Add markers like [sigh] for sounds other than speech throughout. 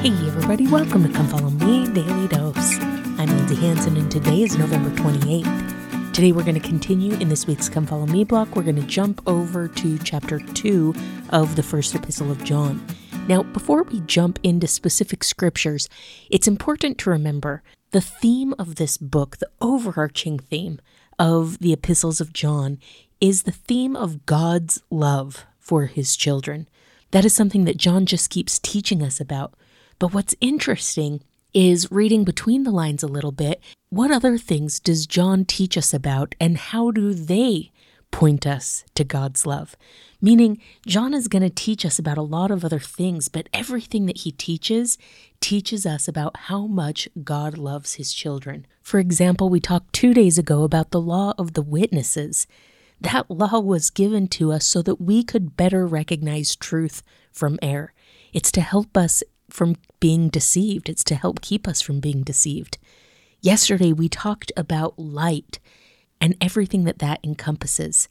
Hey, everybody, welcome to Come Follow Me Daily Dose. I'm Lindsay Hanson, and today is November 28th. Today, we're going to continue in this week's Come Follow Me block. We're going to jump over to chapter 2 of the first epistle of John. Now, before we jump into specific scriptures, it's important to remember the theme of this book, the overarching theme of the epistles of John, is the theme of God's love for his children. That is something that John just keeps teaching us about. But what's interesting is reading between the lines a little bit. What other things does John teach us about, and how do they point us to God's love? Meaning, John is going to teach us about a lot of other things, but everything that he teaches teaches us about how much God loves his children. For example, we talked two days ago about the law of the witnesses. That law was given to us so that we could better recognize truth from error. It's to help us from being deceived, it's to help keep us from being deceived. Yesterday, we talked about light and everything that that encompasses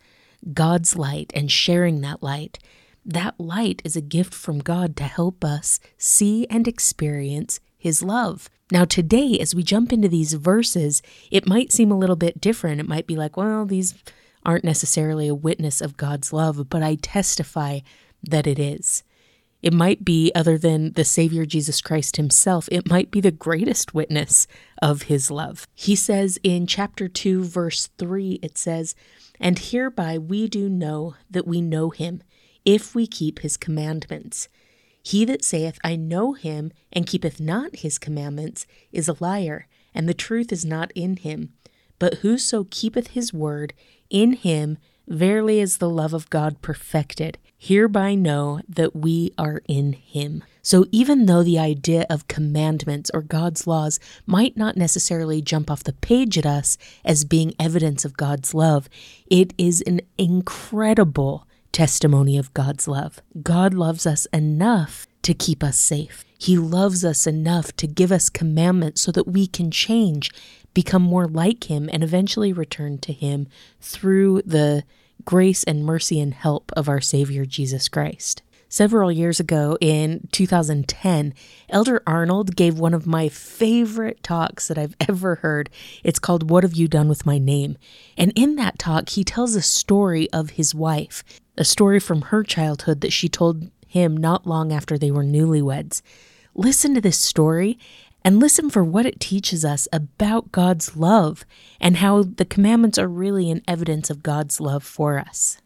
God's light and sharing that light. That light is a gift from God to help us see and experience His love. Now, today, as we jump into these verses, it might seem a little bit different. It might be like, well, these aren't necessarily a witness of God's love, but I testify that it is. It might be, other than the Savior Jesus Christ himself, it might be the greatest witness of his love. He says in chapter 2, verse 3, it says, And hereby we do know that we know him, if we keep his commandments. He that saith, I know him, and keepeth not his commandments, is a liar, and the truth is not in him. But whoso keepeth his word, in him verily is the love of God perfected. Hereby know that we are in him. So, even though the idea of commandments or God's laws might not necessarily jump off the page at us as being evidence of God's love, it is an incredible testimony of God's love. God loves us enough to keep us safe. He loves us enough to give us commandments so that we can change become more like Him, and eventually return to Him through the grace and mercy and help of our Savior Jesus Christ. Several years ago in 2010, Elder Arnold gave one of my favorite talks that I've ever heard. It's called What Have You Done with My Name? And in that talk, he tells a story of his wife, a story from her childhood that she told him not long after they were newlyweds. Listen to this story and listen for what it teaches us about God's love and how the commandments are really an evidence of God's love for us.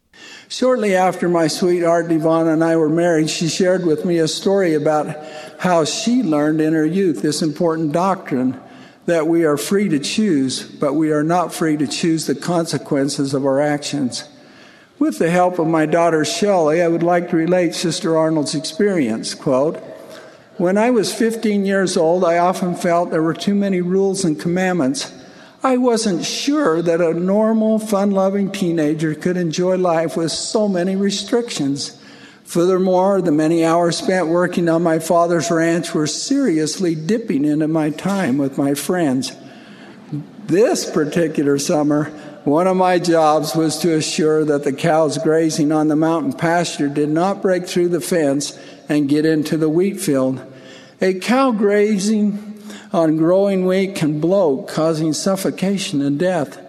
Shortly after my sweetheart Devon and I were married, she shared with me a story about how she learned in her youth this important doctrine that we are free to choose, but we are not free to choose the consequences of our actions. With the help of my daughter Shelley, I would like to relate Sister Arnold's experience. Quote, when I was 15 years old, I often felt there were too many rules and commandments. I wasn't sure that a normal, fun loving teenager could enjoy life with so many restrictions. Furthermore, the many hours spent working on my father's ranch were seriously dipping into my time with my friends. This particular summer, one of my jobs was to assure that the cows grazing on the mountain pasture did not break through the fence and get into the wheat field. A cow grazing on growing wheat can bloat, causing suffocation and death.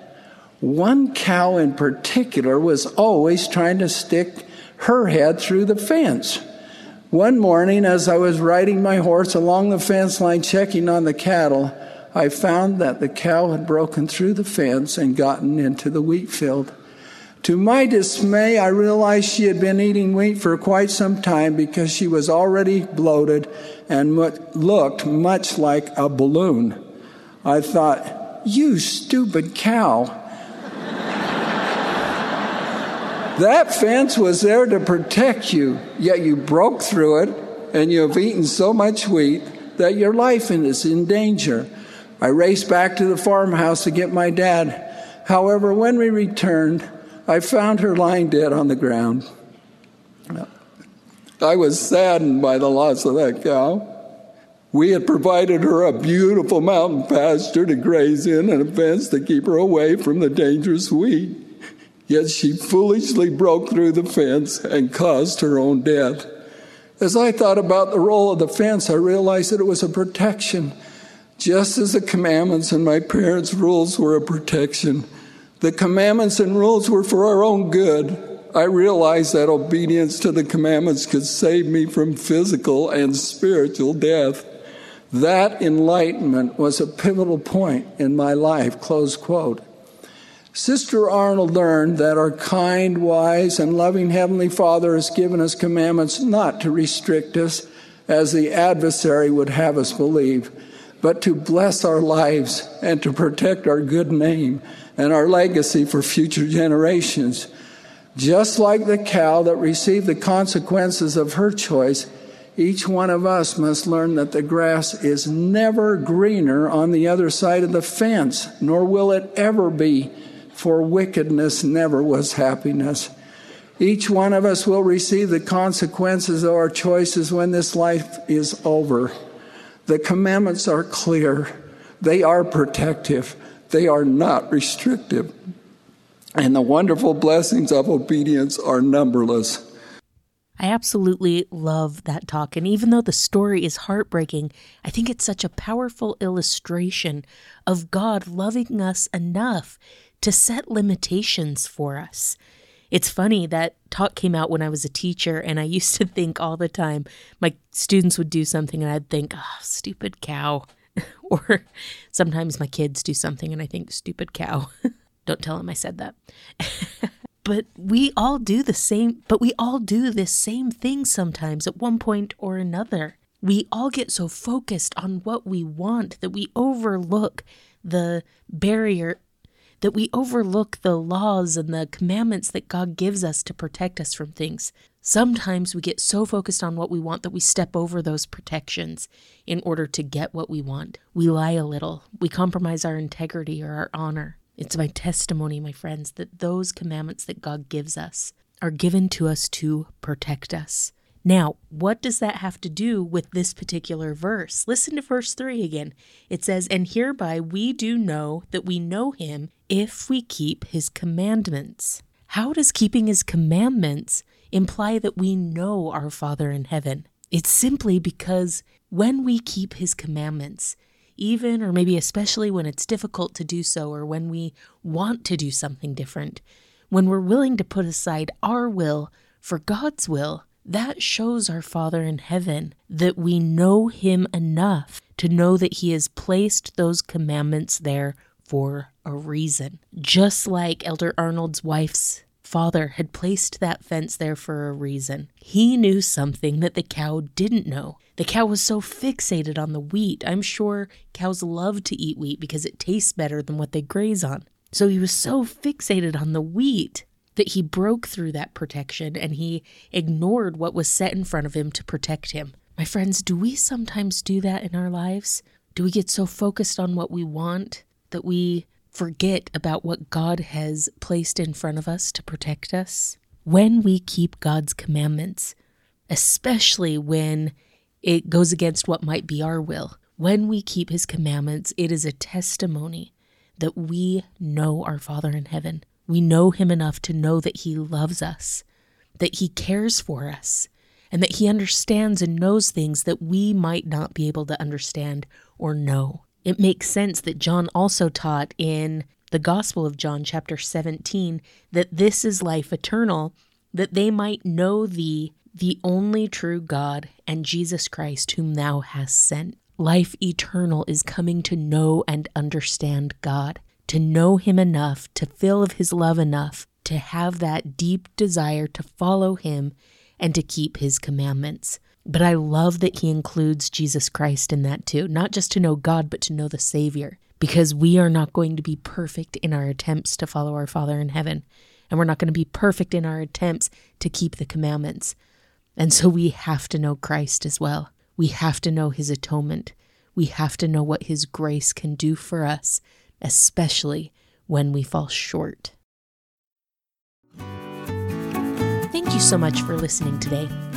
One cow in particular was always trying to stick her head through the fence. One morning, as I was riding my horse along the fence line checking on the cattle, I found that the cow had broken through the fence and gotten into the wheat field. To my dismay, I realized she had been eating wheat for quite some time because she was already bloated and looked much like a balloon. I thought, you stupid cow. [laughs] that fence was there to protect you, yet you broke through it and you have eaten so much wheat that your life is in danger. I raced back to the farmhouse to get my dad. However, when we returned, I found her lying dead on the ground. I was saddened by the loss of that cow. We had provided her a beautiful mountain pasture to graze in and a fence to keep her away from the dangerous wheat. Yet she foolishly broke through the fence and caused her own death. As I thought about the role of the fence, I realized that it was a protection. Just as the commandments and my parents' rules were a protection, the commandments and rules were for our own good. I realized that obedience to the commandments could save me from physical and spiritual death. That enlightenment was a pivotal point in my life. Close quote. Sister Arnold learned that our kind, wise, and loving Heavenly Father has given us commandments not to restrict us, as the adversary would have us believe, but to bless our lives and to protect our good name and our legacy for future generations. Just like the cow that received the consequences of her choice, each one of us must learn that the grass is never greener on the other side of the fence, nor will it ever be for wickedness never was happiness. Each one of us will receive the consequences of our choices when this life is over. The commandments are clear, they are protective, they are not restrictive. And the wonderful blessings of obedience are numberless. I absolutely love that talk. And even though the story is heartbreaking, I think it's such a powerful illustration of God loving us enough to set limitations for us. It's funny that talk came out when I was a teacher, and I used to think all the time my students would do something, and I'd think, oh, stupid cow. [laughs] or sometimes my kids do something, and I think, stupid cow. [laughs] Don't tell them I said that. [laughs] but we all do the same, but we all do this same thing sometimes at one point or another. We all get so focused on what we want that we overlook the barrier that we overlook the laws and the commandments that God gives us to protect us from things. Sometimes we get so focused on what we want that we step over those protections in order to get what we want. We lie a little, we compromise our integrity or our honor. It's my testimony, my friends, that those commandments that God gives us are given to us to protect us. Now, what does that have to do with this particular verse? Listen to verse 3 again. It says, And hereby we do know that we know him if we keep his commandments. How does keeping his commandments imply that we know our Father in heaven? It's simply because when we keep his commandments, even or maybe especially when it's difficult to do so or when we want to do something different, when we're willing to put aside our will for God's will, that shows our Father in heaven that we know Him enough to know that He has placed those commandments there for a reason. Just like Elder Arnold's wife's father had placed that fence there for a reason. He knew something that the cow didn't know. The cow was so fixated on the wheat. I'm sure cows love to eat wheat because it tastes better than what they graze on. So he was so fixated on the wheat that he broke through that protection and he ignored what was set in front of him to protect him. My friends, do we sometimes do that in our lives? Do we get so focused on what we want that we forget about what God has placed in front of us to protect us? When we keep God's commandments, especially when it goes against what might be our will, when we keep His commandments, it is a testimony that we know our Father in heaven we know Him enough to know that He loves us, that He cares for us, and that He understands and knows things that we might not be able to understand or know. It makes sense that John also taught in the Gospel of John, chapter 17, that this is life eternal, that they might know Thee, the only true God, and Jesus Christ, whom Thou hast sent. Life eternal is coming to know and understand God to know Him enough, to feel of His love enough, to have that deep desire to follow Him and to keep His commandments. But I love that He includes Jesus Christ in that too, not just to know God, but to know the Savior, because we are not going to be perfect in our attempts to follow our Father in heaven, and we're not going to be perfect in our attempts to keep the commandments. And so we have to know Christ as well. We have to know His atonement. We have to know what His grace can do for us especially when we fall short. Thank you so much for listening today.